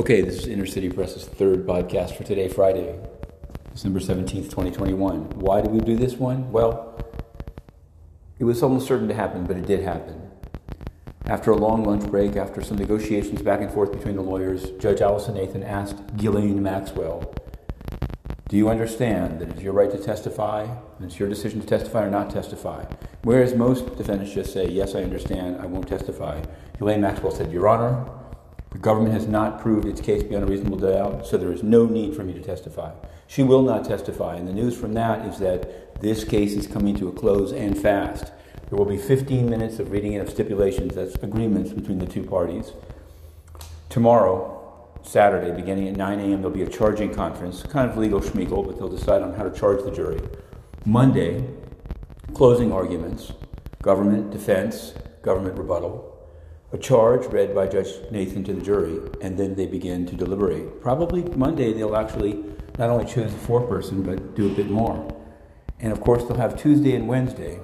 Okay, this is Inner City Press's third podcast for today, Friday, December 17th, 2021. Why did we do this one? Well, it was almost certain to happen, but it did happen. After a long lunch break, after some negotiations back and forth between the lawyers, Judge Alison Nathan asked Ghislaine Maxwell, Do you understand that it's your right to testify, and it's your decision to testify or not testify? Whereas most defendants just say, Yes, I understand, I won't testify. Ghislaine Maxwell said, Your Honor, the government has not proved its case beyond a reasonable doubt, so there is no need for me to testify. She will not testify, and the news from that is that this case is coming to a close and fast. There will be 15 minutes of reading of stipulations, that's agreements between the two parties. Tomorrow, Saturday, beginning at 9 a.m., there'll be a charging conference, kind of legal schmeagle, but they'll decide on how to charge the jury. Monday, closing arguments, government defense, government rebuttal a charge read by Judge Nathan to the jury, and then they begin to deliberate. Probably Monday they'll actually not only choose a foreperson, but do a bit more. And of course, they'll have Tuesday and Wednesday.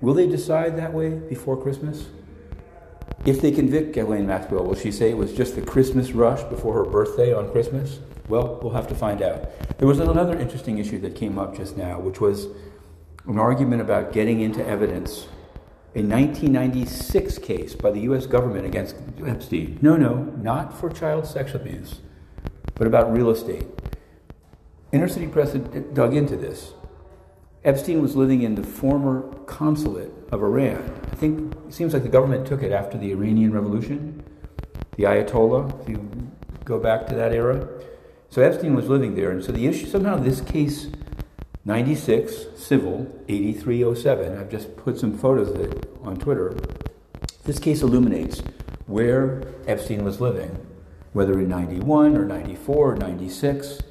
Will they decide that way before Christmas? If they convict Ghislaine Maxwell, will she say it was just the Christmas rush before her birthday on Christmas? Well, we'll have to find out. There was another interesting issue that came up just now, which was an argument about getting into evidence a 1996 case by the U.S. government against Epstein. No, no, not for child sex abuse, but about real estate. Inner City Press dug into this. Epstein was living in the former consulate of Iran. I think it seems like the government took it after the Iranian Revolution, the Ayatollah, if you go back to that era. So Epstein was living there, and so the issue somehow this case 96 Civil 8307. I've just put some photos of it on Twitter. This case illuminates where Epstein was living, whether in 91 or 94 or 96.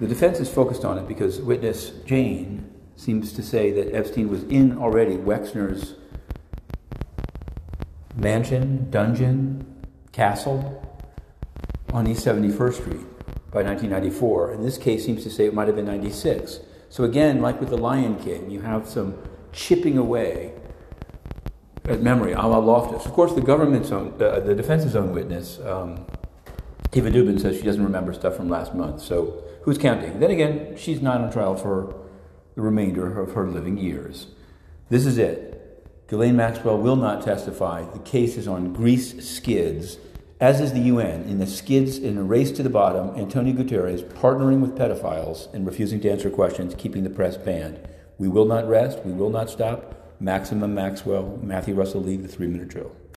The defense is focused on it because witness Jane seems to say that Epstein was in already Wexner's mansion, dungeon, castle on East 71st Street by 1994. And this case seems to say it might have been 96. So again, like with the Lion King, you have some chipping away at memory, a la Loftus. Of course, the government's own, uh, the defense's own witness, um, Dubin, says she doesn't remember stuff from last month. So who's counting? Then again, she's not on trial for the remainder of her living years. This is it. Ghislaine Maxwell will not testify. The case is on grease skids as is the UN, in the skids in a race to the bottom, Antonio Guterres partnering with pedophiles and refusing to answer questions, keeping the press banned. We will not rest, we will not stop. Maximum Maxwell, Matthew Russell Lee, the three minute drill.